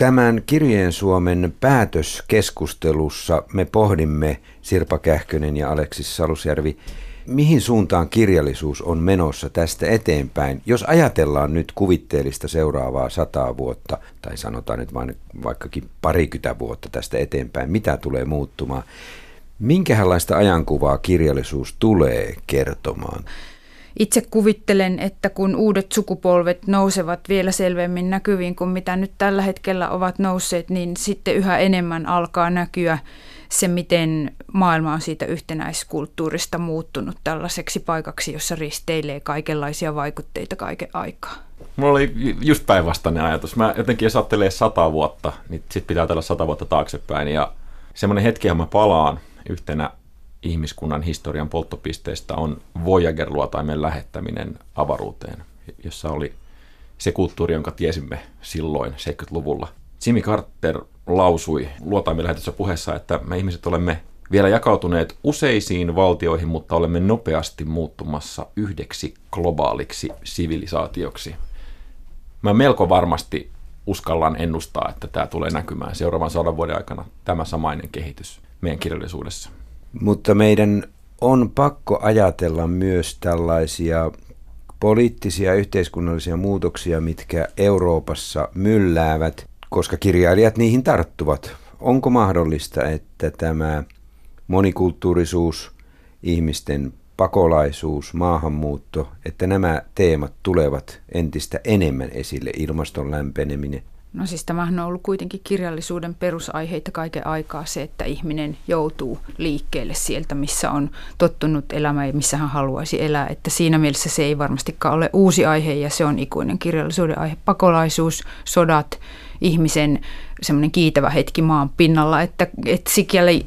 Tämän Kirjeen Suomen päätöskeskustelussa me pohdimme Sirpa Kähkönen ja Aleksis Salusjärvi, mihin suuntaan kirjallisuus on menossa tästä eteenpäin, jos ajatellaan nyt kuvitteellista seuraavaa sataa vuotta, tai sanotaan nyt vain vaikkakin parikymmentä vuotta tästä eteenpäin, mitä tulee muuttumaan. Minkälaista ajankuvaa kirjallisuus tulee kertomaan? Itse kuvittelen, että kun uudet sukupolvet nousevat vielä selvemmin näkyviin kuin mitä nyt tällä hetkellä ovat nousseet, niin sitten yhä enemmän alkaa näkyä se, miten maailma on siitä yhtenäiskulttuurista muuttunut tällaiseksi paikaksi, jossa risteilee kaikenlaisia vaikutteita kaiken aikaa. Mulla oli just päinvastainen ajatus. Mä jotenkin, jos ajattelee sata vuotta, niin sit pitää tällä sata vuotta taaksepäin. Ja semmoinen hetki, mä palaan yhtenä ihmiskunnan historian polttopisteistä on Voyager-luotaimen lähettäminen avaruuteen, jossa oli se kulttuuri, jonka tiesimme silloin 70-luvulla. Jimmy Carter lausui luotaimen lähetyssä puheessa, että me ihmiset olemme vielä jakautuneet useisiin valtioihin, mutta olemme nopeasti muuttumassa yhdeksi globaaliksi sivilisaatioksi. Mä melko varmasti uskallan ennustaa, että tämä tulee näkymään seuraavan sadan vuoden aikana, tämä samainen kehitys meidän kirjallisuudessa. Mutta meidän on pakko ajatella myös tällaisia poliittisia yhteiskunnallisia muutoksia, mitkä Euroopassa mylläävät, koska kirjailijat niihin tarttuvat. Onko mahdollista, että tämä monikulttuurisuus, ihmisten pakolaisuus, maahanmuutto, että nämä teemat tulevat entistä enemmän esille, ilmaston lämpeneminen, No siis tämähän on ollut kuitenkin kirjallisuuden perusaiheita kaiken aikaa se, että ihminen joutuu liikkeelle sieltä, missä on tottunut elämään ja missä hän haluaisi elää. Että siinä mielessä se ei varmastikaan ole uusi aihe ja se on ikuinen kirjallisuuden aihe. Pakolaisuus, sodat, ihmisen semmoinen kiitävä hetki maan pinnalla, että, että sikäli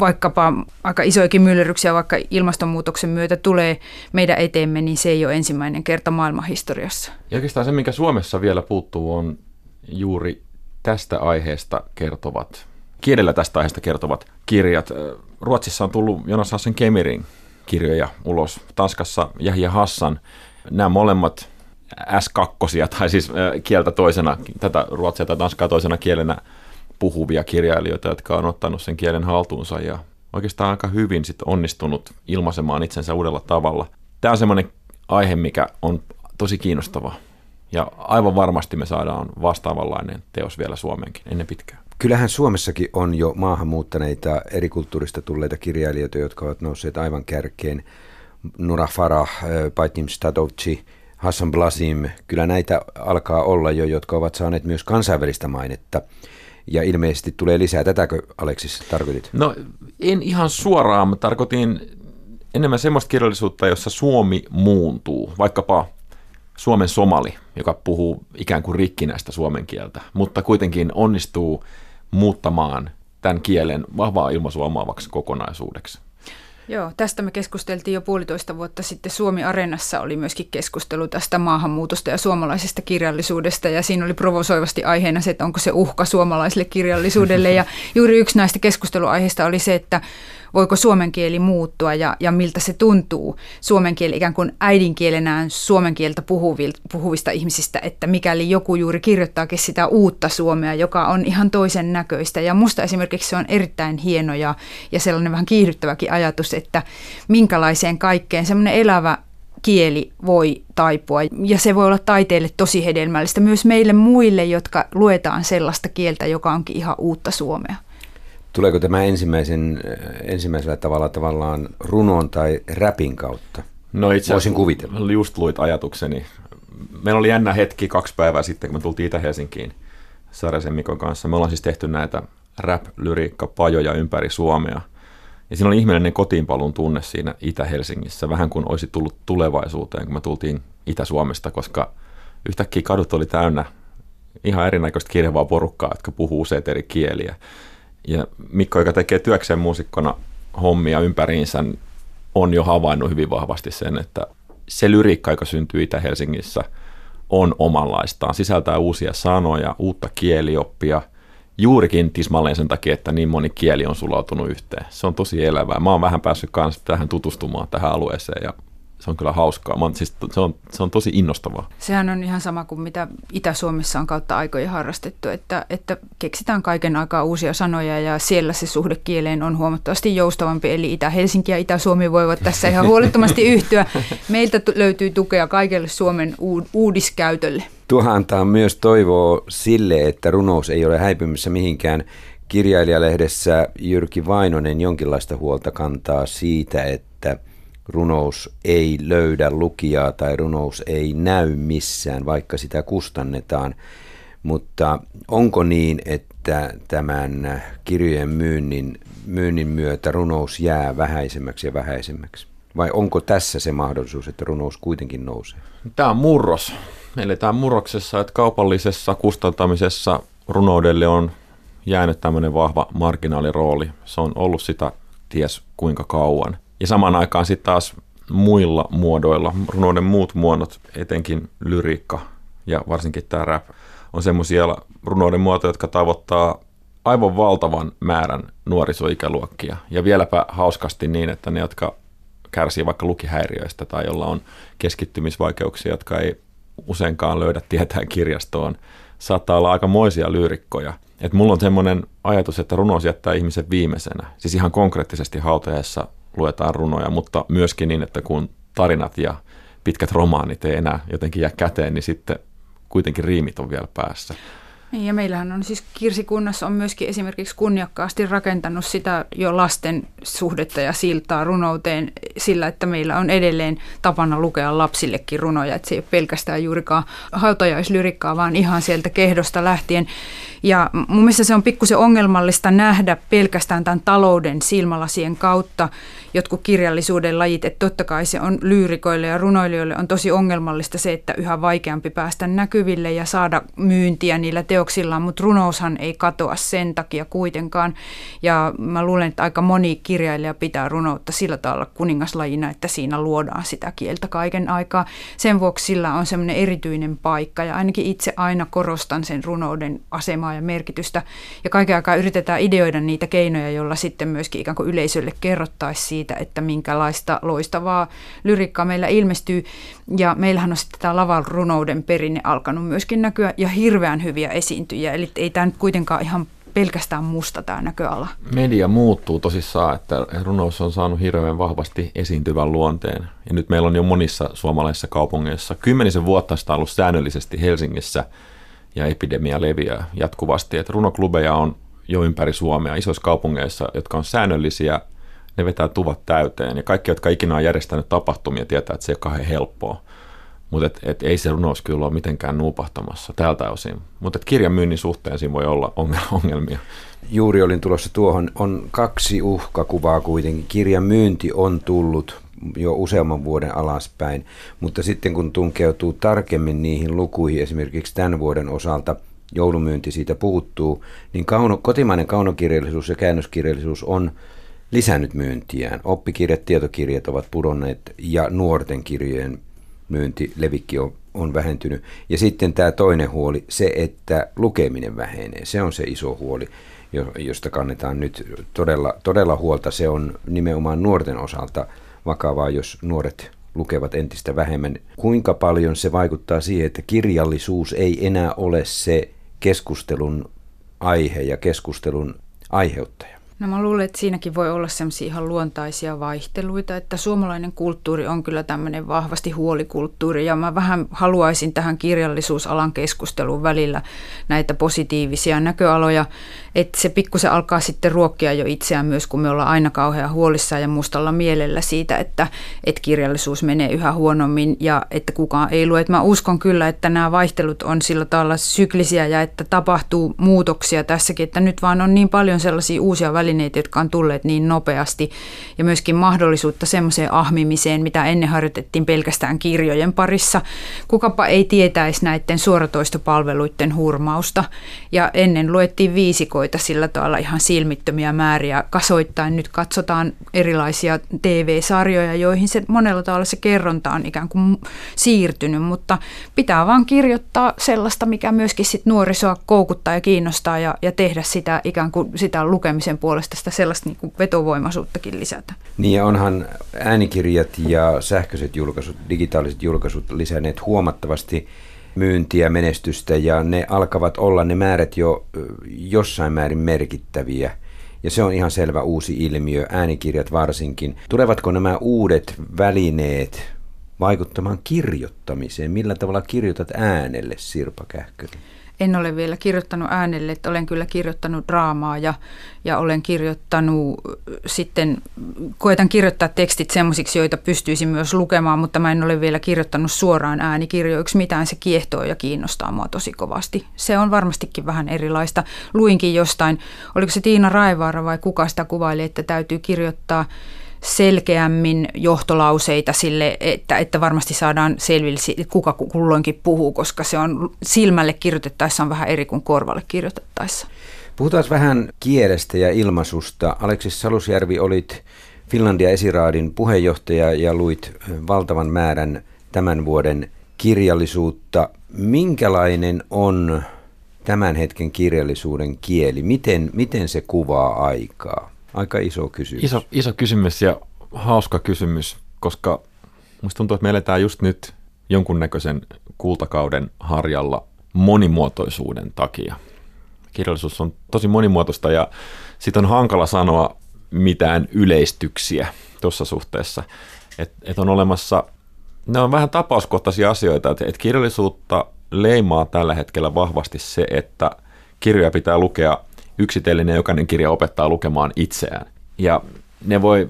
vaikkapa aika isoikin myllerryksiä, vaikka ilmastonmuutoksen myötä tulee meidän eteemme, niin se ei ole ensimmäinen kerta maailmanhistoriassa. Ja oikeastaan se, mikä Suomessa vielä puuttuu, on juuri tästä aiheesta kertovat, kielellä tästä aiheesta kertovat kirjat. Ruotsissa on tullut Jonas Hassan Kemirin kirjoja ulos, Tanskassa Jahja Hassan. Nämä molemmat S2, tai siis kieltä toisena, tätä ruotsia tai tanskaa toisena kielenä puhuvia kirjailijoita, jotka on ottanut sen kielen haltuunsa ja oikeastaan aika hyvin sit onnistunut ilmaisemaan itsensä uudella tavalla. Tämä on semmoinen aihe, mikä on tosi kiinnostava ja aivan varmasti me saadaan vastaavanlainen teos vielä Suomeenkin ennen pitkää. Kyllähän Suomessakin on jo maahanmuuttaneita eri kulttuurista tulleita kirjailijoita, jotka ovat nousseet aivan kärkeen. Nura Farah, Paitim Stadovci, Hassan Blasim, kyllä näitä alkaa olla jo, jotka ovat saaneet myös kansainvälistä mainetta. Ja ilmeisesti tulee lisää. Tätäkö Aleksis tarkoitit? No en ihan suoraan, mutta tarkoitin enemmän semmoista kirjallisuutta, jossa Suomi muuntuu. Vaikkapa Suomen somali, joka puhuu ikään kuin rikkinäistä suomen kieltä, mutta kuitenkin onnistuu muuttamaan tämän kielen vahvaa ilmaisua omaavaksi kokonaisuudeksi. Joo, tästä me keskusteltiin jo puolitoista vuotta sitten. Suomi Areenassa oli myöskin keskustelu tästä maahanmuutosta ja suomalaisesta kirjallisuudesta, ja siinä oli provosoivasti aiheena se, että onko se uhka suomalaiselle kirjallisuudelle, ja juuri yksi näistä keskusteluaiheista oli se, että voiko suomen kieli muuttua ja, ja miltä se tuntuu suomen kieli ikään kuin äidinkielenään suomen kieltä puhuvista ihmisistä, että mikäli joku juuri kirjoittaakin sitä uutta suomea, joka on ihan toisen näköistä. Ja musta esimerkiksi se on erittäin hieno ja, ja sellainen vähän kiihdyttäväkin ajatus, että minkälaiseen kaikkeen semmoinen elävä kieli voi taipua. Ja se voi olla taiteelle tosi hedelmällistä myös meille muille, jotka luetaan sellaista kieltä, joka onkin ihan uutta suomea. Tuleeko tämä ensimmäisen, ensimmäisellä tavalla tavallaan runon tai räpin kautta? No itse Voisin kuvitella. Just luit ajatukseni. Meillä oli jännä hetki kaksi päivää sitten, kun me tultiin Itä-Helsinkiin Sarjasen Mikon kanssa. Me ollaan siis tehty näitä rap-lyriikka-pajoja ympäri Suomea. Ja siinä oli ihmeellinen kotiinpalun tunne siinä Itä-Helsingissä, vähän kuin olisi tullut tulevaisuuteen, kun me tultiin Itä-Suomesta, koska yhtäkkiä kadut oli täynnä ihan erinäköistä kirjavaa porukkaa, jotka puhuu useita eri kieliä. Ja Mikko, joka tekee työkseen muusikkona hommia ympäriinsä, on jo havainnut hyvin vahvasti sen, että se lyriikka, joka syntyy Itä-Helsingissä, on omanlaistaan. Sisältää uusia sanoja, uutta kielioppia, juurikin tismalleen sen takia, että niin moni kieli on sulautunut yhteen. Se on tosi elävää. Mä oon vähän päässyt kanssa tähän tutustumaan tähän alueeseen ja se on kyllä hauskaa. Mä, siis, se, on, se on tosi innostavaa. Sehän on ihan sama kuin mitä Itä-Suomessa on kautta aikoja harrastettu, että, että keksitään kaiken aikaa uusia sanoja ja siellä se suhde kieleen on huomattavasti joustavampi. Eli Itä-Helsinki ja Itä-Suomi voivat tässä ihan huolettomasti yhtyä. Meiltä t- löytyy tukea kaikelle Suomen uudiskäytölle. Tuohan antaa myös toivoa sille, että runous ei ole häipymässä mihinkään. Kirjailijalehdessä Jyrki Vainonen jonkinlaista huolta kantaa siitä, että runous ei löydä lukijaa tai runous ei näy missään, vaikka sitä kustannetaan. Mutta onko niin, että tämän kirjojen myynnin, myynnin myötä runous jää vähäisemmäksi ja vähäisemmäksi? Vai onko tässä se mahdollisuus, että runous kuitenkin nousee? Tämä on murros. Eli tämä murroksessa, että kaupallisessa kustantamisessa runoudelle on jäänyt tämmöinen vahva marginaalirooli. Se on ollut sitä ties kuinka kauan. Ja samaan aikaan sitten taas muilla muodoilla, runouden muut muodot, etenkin lyriikka ja varsinkin tämä rap, on semmoisia runouden muotoja, jotka tavoittaa aivan valtavan määrän nuorisoikäluokkia. Ja vieläpä hauskasti niin, että ne, jotka kärsii vaikka lukihäiriöistä tai jolla on keskittymisvaikeuksia, jotka ei useinkaan löydä tietään kirjastoon, saattaa olla aika moisia lyyrikkoja. Et mulla on semmoinen ajatus, että runous jättää ihmisen viimeisenä. Siis ihan konkreettisesti hautajaisessa luetaan runoja, mutta myöskin niin, että kun tarinat ja pitkät romaanit ei enää jotenkin jää käteen, niin sitten kuitenkin riimit on vielä päässä. Niin, ja meillähän on siis Kirsikunnassa on myöskin esimerkiksi kunniakkaasti rakentanut sitä jo lasten suhdetta ja siltaa runouteen sillä, että meillä on edelleen tapana lukea lapsillekin runoja, että se ei ole pelkästään juurikaan hautajaislyrikkaa, vaan ihan sieltä kehdosta lähtien. Ja mun mielestä se on pikkusen ongelmallista nähdä pelkästään tämän talouden silmälasien kautta jotkut kirjallisuuden lajit, että totta kai se on lyyrikoille ja runoilijoille on tosi ongelmallista se, että yhä vaikeampi päästä näkyville ja saada myyntiä niillä teoksillaan, mutta runoushan ei katoa sen takia kuitenkaan. Ja mä luulen, että aika moni kirjailija pitää runoutta sillä tavalla kuningaslajina, että siinä luodaan sitä kieltä kaiken aikaa. Sen vuoksi sillä on semmoinen erityinen paikka ja ainakin itse aina korostan sen runouden asemaa ja merkitystä. Ja kaiken aikaa yritetään ideoida niitä keinoja, joilla sitten myöskin ikään kuin yleisölle kerrottaisiin siitä, että minkälaista loistavaa lyrikkaa meillä ilmestyy. Ja meillähän on sitten tämä lavan runouden perinne alkanut myöskin näkyä ja hirveän hyviä esiintyjiä. Eli ei tämä nyt kuitenkaan ihan pelkästään musta tämä näköala. Media muuttuu tosissaan, että runous on saanut hirveän vahvasti esiintyvän luonteen. Ja nyt meillä on jo monissa suomalaisissa kaupungeissa kymmenisen vuotta sitä ollut säännöllisesti Helsingissä ja epidemia leviää jatkuvasti. Että runoklubeja on jo ympäri Suomea isoissa kaupungeissa, jotka on säännöllisiä ne vetää tuvat täyteen. Ja kaikki, jotka ikinä on järjestänyt tapahtumia, tietää, että se ei ole kauhean helppoa. Mutta et, et ei se runous kyllä ole mitenkään nuupahtamassa tältä osin. Mutta kirjan myynnin suhteen siinä voi olla ongelmia. Juuri olin tulossa tuohon. On kaksi uhkakuvaa kuitenkin. Kirjan myynti on tullut jo useamman vuoden alaspäin, mutta sitten kun tunkeutuu tarkemmin niihin lukuihin, esimerkiksi tämän vuoden osalta joulumyynti siitä puuttuu, niin kauno, kotimainen kaunokirjallisuus ja käännöskirjallisuus on lisännyt myyntiään. Oppikirjat, tietokirjat ovat pudonneet ja nuorten kirjojen myynti, levikki on, on vähentynyt. Ja sitten tämä toinen huoli, se, että lukeminen vähenee. Se on se iso huoli, josta kannetaan nyt todella, todella huolta. Se on nimenomaan nuorten osalta vakavaa, jos nuoret lukevat entistä vähemmän. Kuinka paljon se vaikuttaa siihen, että kirjallisuus ei enää ole se keskustelun aihe ja keskustelun aiheuttaja? No mä luulen, että siinäkin voi olla sellaisia ihan luontaisia vaihteluita, että suomalainen kulttuuri on kyllä tämmöinen vahvasti huolikulttuuri ja mä vähän haluaisin tähän kirjallisuusalan keskusteluun välillä näitä positiivisia näköaloja, että se pikkusen alkaa sitten ruokkia jo itseään myös, kun me ollaan aina kauhean huolissaan ja mustalla mielellä siitä, että, että kirjallisuus menee yhä huonommin ja että kukaan ei lue. Että mä uskon kyllä, että nämä vaihtelut on sillä tavalla syklisiä ja että tapahtuu muutoksia tässäkin, että nyt vaan on niin paljon sellaisia uusia välineitä, jotka on tulleet niin nopeasti ja myöskin mahdollisuutta semmoiseen ahmimiseen, mitä ennen harjoitettiin pelkästään kirjojen parissa. Kukapa ei tietäisi näiden suoratoistopalveluiden hurmausta ja ennen luettiin viisikoita sillä tavalla ihan silmittömiä määriä kasoittain. Nyt katsotaan erilaisia TV-sarjoja, joihin se monella tavalla se kerronta on ikään kuin siirtynyt, mutta pitää vaan kirjoittaa sellaista, mikä myöskin sit nuorisoa koukuttaa ja kiinnostaa ja, ja tehdä sitä ikään kuin sitä lukemisen puolesta puolesta sitä sellaista niin kuin vetovoimaisuuttakin lisätä. Niin ja onhan äänikirjat ja sähköiset julkaisut, digitaaliset julkaisut lisänneet huomattavasti myyntiä, menestystä ja ne alkavat olla ne määrät jo jossain määrin merkittäviä. Ja se on ihan selvä uusi ilmiö, äänikirjat varsinkin. Tulevatko nämä uudet välineet vaikuttamaan kirjoittamiseen? Millä tavalla kirjoitat äänelle, Sirpa Kähkönen? En ole vielä kirjoittanut äänelle, että olen kyllä kirjoittanut draamaa ja, ja olen kirjoittanut sitten, koetan kirjoittaa tekstit semmoisiksi, joita pystyisin myös lukemaan, mutta mä en ole vielä kirjoittanut suoraan äänikirjoiksi mitään. Se kiehtoo ja kiinnostaa mua tosi kovasti. Se on varmastikin vähän erilaista. Luinkin jostain, oliko se Tiina Raivaara vai kuka sitä kuvaili, että täytyy kirjoittaa selkeämmin johtolauseita sille, että, että varmasti saadaan selville, kuka kulloinkin puhuu, koska se on silmälle kirjoitettaessa on vähän eri kuin korvalle kirjoitettaessa. Puhutaan vähän kielestä ja ilmaisusta. Aleksis Salusjärvi olit Finlandia esiraadin puheenjohtaja ja luit valtavan määrän tämän vuoden kirjallisuutta. Minkälainen on tämän hetken kirjallisuuden kieli? Miten, miten se kuvaa aikaa? Aika iso kysymys. Iso, iso kysymys ja hauska kysymys, koska musta tuntuu, että me eletään just nyt jonkunnäköisen kultakauden harjalla monimuotoisuuden takia. Kirjallisuus on tosi monimuotoista ja siitä on hankala sanoa mitään yleistyksiä tuossa suhteessa. Että et on olemassa, ne on vähän tapauskohtaisia asioita, että et kirjallisuutta leimaa tällä hetkellä vahvasti se, että kirjoja pitää lukea – yksitellen ja jokainen kirja opettaa lukemaan itseään. Ja ne voi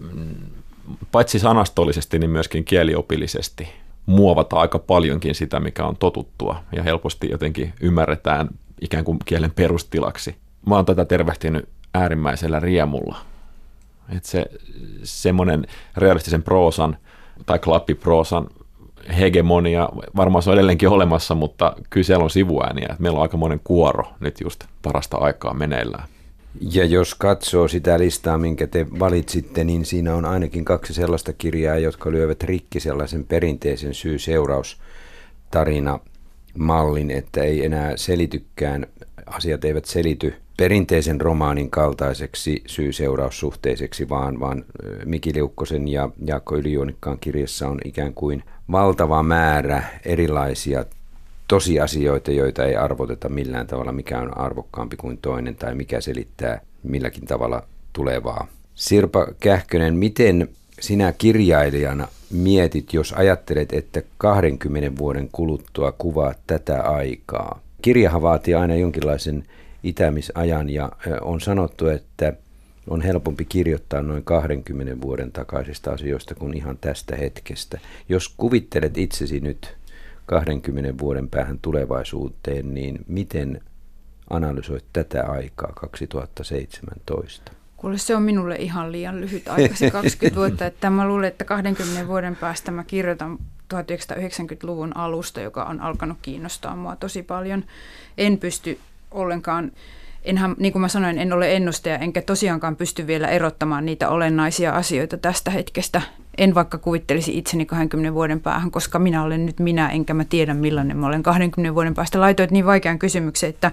paitsi sanastollisesti, niin myöskin kieliopillisesti muovata aika paljonkin sitä, mikä on totuttua ja helposti jotenkin ymmärretään ikään kuin kielen perustilaksi. Mä oon tätä tervehtinyt äärimmäisellä riemulla. Että se semmoinen realistisen proosan tai klappiproosan hegemonia, varmaan se on edelleenkin olemassa, mutta kyllä siellä on sivuääniä. Että meillä on aika monen kuoro nyt just parasta aikaa meneillään. Ja jos katsoo sitä listaa, minkä te valitsitte, niin siinä on ainakin kaksi sellaista kirjaa, jotka lyövät rikki sellaisen perinteisen syy-seuraus tarina mallin, että ei enää selitykään, asiat eivät selity perinteisen romaanin kaltaiseksi syy-seuraussuhteiseksi, vaan, vaan Miki Liukkosen ja Jaakko Ylijuonikkaan kirjassa on ikään kuin valtava määrä erilaisia tosiasioita, joita ei arvoteta millään tavalla, mikä on arvokkaampi kuin toinen tai mikä selittää milläkin tavalla tulevaa. Sirpa Kähkönen, miten sinä kirjailijana mietit, jos ajattelet, että 20 vuoden kuluttua kuvaat tätä aikaa? Kirjahan vaatii aina jonkinlaisen itämisajan ja on sanottu, että on helpompi kirjoittaa noin 20 vuoden takaisista asioista kuin ihan tästä hetkestä. Jos kuvittelet itsesi nyt 20 vuoden päähän tulevaisuuteen, niin miten analysoit tätä aikaa 2017? Kuule, se on minulle ihan liian lyhyt aika, se 20 vuotta. Että mä luulen, että 20 vuoden päästä mä kirjoitan 1990-luvun alusta, joka on alkanut kiinnostaa mua tosi paljon. En pysty ollenkaan enhän, niin kuin mä sanoin, en ole ennustaja, enkä tosiaankaan pysty vielä erottamaan niitä olennaisia asioita tästä hetkestä. En vaikka kuvittelisi itseni 20 vuoden päähän, koska minä olen nyt minä, enkä mä tiedä millainen mä olen 20 vuoden päästä. Laitoit niin vaikean kysymyksen, että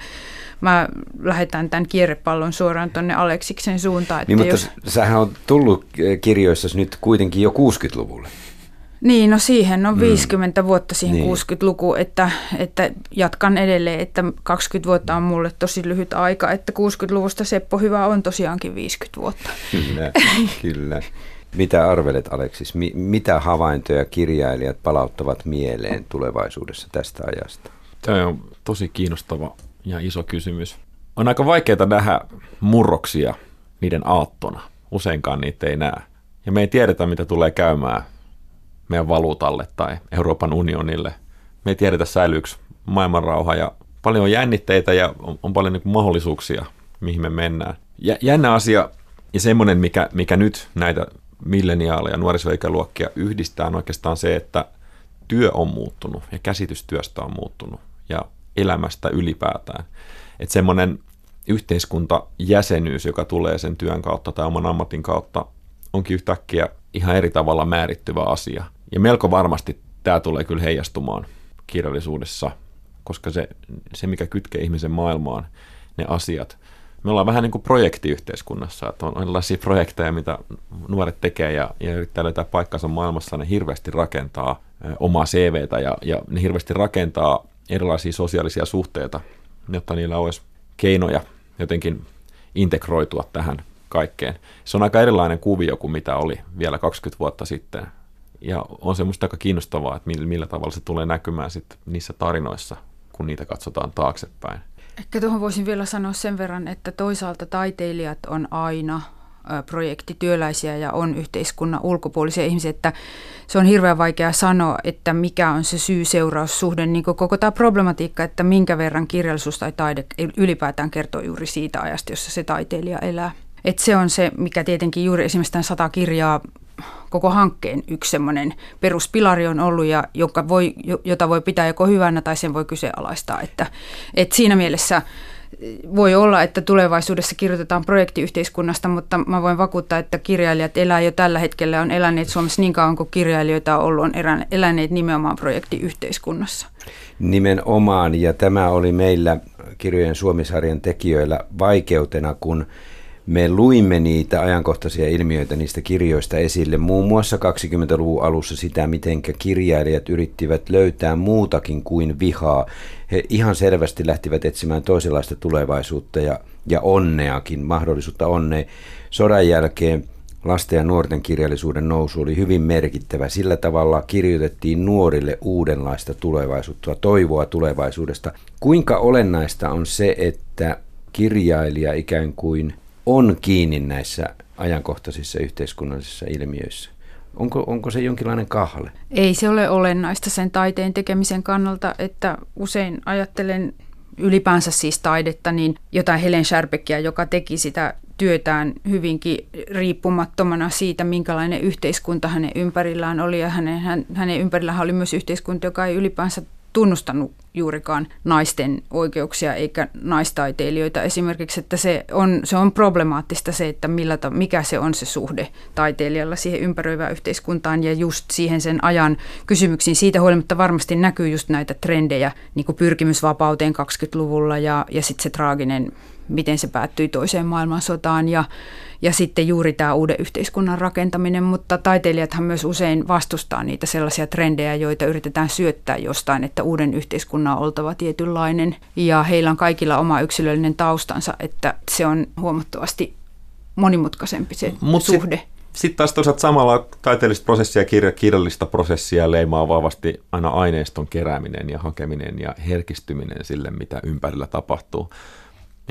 mä lähetän tämän kierrepallon suoraan tuonne Aleksiksen suuntaan. Että niin, mutta jos... sähän on tullut kirjoissa nyt kuitenkin jo 60-luvulle. Niin, no siihen on 50 mm. vuotta siihen niin. 60-luku, että, että jatkan edelleen, että 20 vuotta on mulle tosi lyhyt aika, että 60-luvusta Seppo Hyvä on tosiaankin 50 vuotta. Kyllä, kyllä. Mitä arvelet Aleksis, Mi- mitä havaintoja kirjailijat palauttavat mieleen tulevaisuudessa tästä ajasta? Tämä on tosi kiinnostava ja iso kysymys. On aika vaikeaa nähdä murroksia niiden aattona. Useinkaan niitä ei näe. Ja me ei tiedetä, mitä tulee käymään meidän valuutalle tai Euroopan unionille. Me ei tiedetä säilyykö maailmanrauha ja paljon on jännitteitä ja on, on paljon niin mahdollisuuksia, mihin me mennään. Ja, jännä asia ja semmoinen, mikä, mikä nyt näitä milleniaaleja nuorisoikäluokkia yhdistää on oikeastaan se, että työ on muuttunut ja käsitys työstä on muuttunut ja elämästä ylipäätään. Että semmoinen yhteiskuntajäsenyys, joka tulee sen työn kautta tai oman ammatin kautta, onkin yhtäkkiä ihan eri tavalla määrittyvä asia. Ja melko varmasti tämä tulee kyllä heijastumaan kirjallisuudessa, koska se, se mikä kytkee ihmisen maailmaan, ne asiat, me ollaan vähän niin kuin projektiyhteiskunnassa, että on erilaisia projekteja, mitä nuoret tekee ja, ja yrittää löytää paikkansa maailmassa, ne hirveästi rakentaa omaa CVtä ja, ja ne hirveästi rakentaa erilaisia sosiaalisia suhteita, jotta niillä olisi keinoja jotenkin integroitua tähän kaikkeen. Se on aika erilainen kuvio kuin mitä oli vielä 20 vuotta sitten. Ja on se musta aika kiinnostavaa, että millä, tavalla se tulee näkymään sitten niissä tarinoissa, kun niitä katsotaan taaksepäin. Ehkä tuohon voisin vielä sanoa sen verran, että toisaalta taiteilijat on aina projektityöläisiä ja on yhteiskunnan ulkopuolisia ihmisiä, että se on hirveän vaikea sanoa, että mikä on se syy-seuraussuhde, niin koko tämä problematiikka, että minkä verran kirjallisuus tai taide ylipäätään kertoo juuri siitä ajasta, jossa se taiteilija elää. Et se on se, mikä tietenkin juuri esimerkiksi tämän sata kirjaa koko hankkeen yksi semmoinen peruspilari on ollut, ja joka voi, jota voi pitää joko hyvänä tai sen voi kyseenalaistaa. Että, että siinä mielessä voi olla, että tulevaisuudessa kirjoitetaan projektiyhteiskunnasta, mutta mä voin vakuuttaa, että kirjailijat elää jo tällä hetkellä, on eläneet Suomessa niin kauan kuin kirjailijoita on ollut, on eläneet nimenomaan projektiyhteiskunnassa. Nimenomaan, ja tämä oli meillä kirjojen Suomisarjan tekijöillä vaikeutena, kun me luimme niitä ajankohtaisia ilmiöitä niistä kirjoista esille, muun muassa 20-luvun alussa sitä, miten kirjailijat yrittivät löytää muutakin kuin vihaa. He ihan selvästi lähtivät etsimään toisenlaista tulevaisuutta ja, ja onneakin, mahdollisuutta onnea. Sodan jälkeen lasten ja nuorten kirjallisuuden nousu oli hyvin merkittävä. Sillä tavalla kirjoitettiin nuorille uudenlaista tulevaisuutta, toivoa tulevaisuudesta. Kuinka olennaista on se, että kirjailija ikään kuin on kiinni näissä ajankohtaisissa yhteiskunnallisissa ilmiöissä? Onko, onko se jonkinlainen kahle? Ei se ole olennaista sen taiteen tekemisen kannalta, että usein ajattelen ylipäänsä siis taidetta, niin jotain Helen Scharbeckia, joka teki sitä työtään hyvinkin riippumattomana siitä, minkälainen yhteiskunta hänen ympärillään oli. Ja hänen, hänen ympärillään oli myös yhteiskunta, joka ei ylipäänsä tunnustanut juurikaan naisten oikeuksia eikä naistaiteilijoita esimerkiksi, että se on, se on problemaattista se, että millä, mikä se on se suhde taiteilijalla siihen ympäröivään yhteiskuntaan ja just siihen sen ajan kysymyksiin. Siitä huolimatta varmasti näkyy just näitä trendejä, niin kuin pyrkimysvapauteen 20-luvulla ja, ja sitten se traaginen miten se päättyi toiseen maailmansotaan ja, ja sitten juuri tämä uuden yhteiskunnan rakentaminen, mutta taiteilijathan myös usein vastustaa niitä sellaisia trendejä, joita yritetään syöttää jostain, että uuden yhteiskunnan on oltava tietynlainen. Ja heillä on kaikilla oma yksilöllinen taustansa, että se on huomattavasti monimutkaisempi se Mut suhde. Sit, sitten taas toisaalta samalla taiteellista prosessia ja kirjallista prosessia leimaa vahvasti aina aineiston kerääminen ja hakeminen ja herkistyminen sille, mitä ympärillä tapahtuu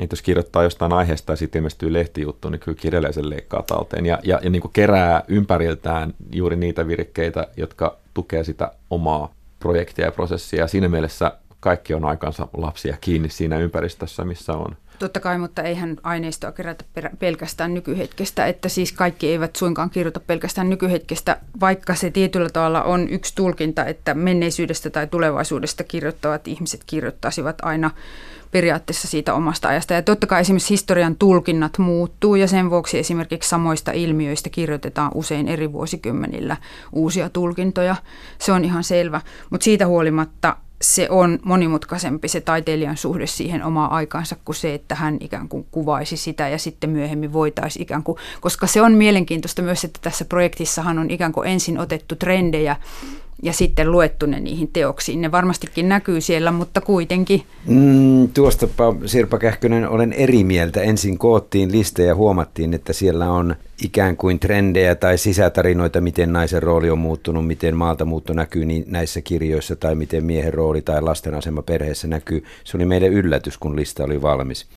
että jos kirjoittaa jostain aiheesta ja sitten ilmestyy lehtijuttu, niin kyllä kirjailija sen leikkaa talteen ja, ja, ja niin kuin kerää ympäriltään juuri niitä virkkeitä, jotka tukee sitä omaa projektia ja prosessia. Ja siinä mielessä kaikki on aikansa lapsia kiinni siinä ympäristössä, missä on. Totta kai, mutta eihän aineistoa kerätä pelkästään nykyhetkestä, että siis kaikki eivät suinkaan kirjoita pelkästään nykyhetkestä, vaikka se tietyllä tavalla on yksi tulkinta, että menneisyydestä tai tulevaisuudesta kirjoittavat ihmiset kirjoittaisivat aina periaatteessa siitä omasta ajasta. Ja totta kai esimerkiksi historian tulkinnat muuttuu ja sen vuoksi esimerkiksi samoista ilmiöistä kirjoitetaan usein eri vuosikymmenillä uusia tulkintoja. Se on ihan selvä, mutta siitä huolimatta se on monimutkaisempi se taiteilijan suhde siihen omaan aikaansa kuin se, että hän ikään kuin kuvaisi sitä ja sitten myöhemmin voitaisiin ikään kuin, koska se on mielenkiintoista myös, että tässä projektissahan on ikään kuin ensin otettu trendejä ja sitten luettu ne niihin teoksiin. Ne varmastikin näkyy siellä, mutta kuitenkin. Mm, tuosta Sirpa Kähkönen olen eri mieltä. Ensin koottiin liste ja huomattiin, että siellä on ikään kuin trendejä tai sisätarinoita, miten naisen rooli on muuttunut, miten maalta muutto näkyy niin näissä kirjoissa tai miten miehen rooli tai lasten asema perheessä näkyy. Se oli meille yllätys, kun lista oli valmis.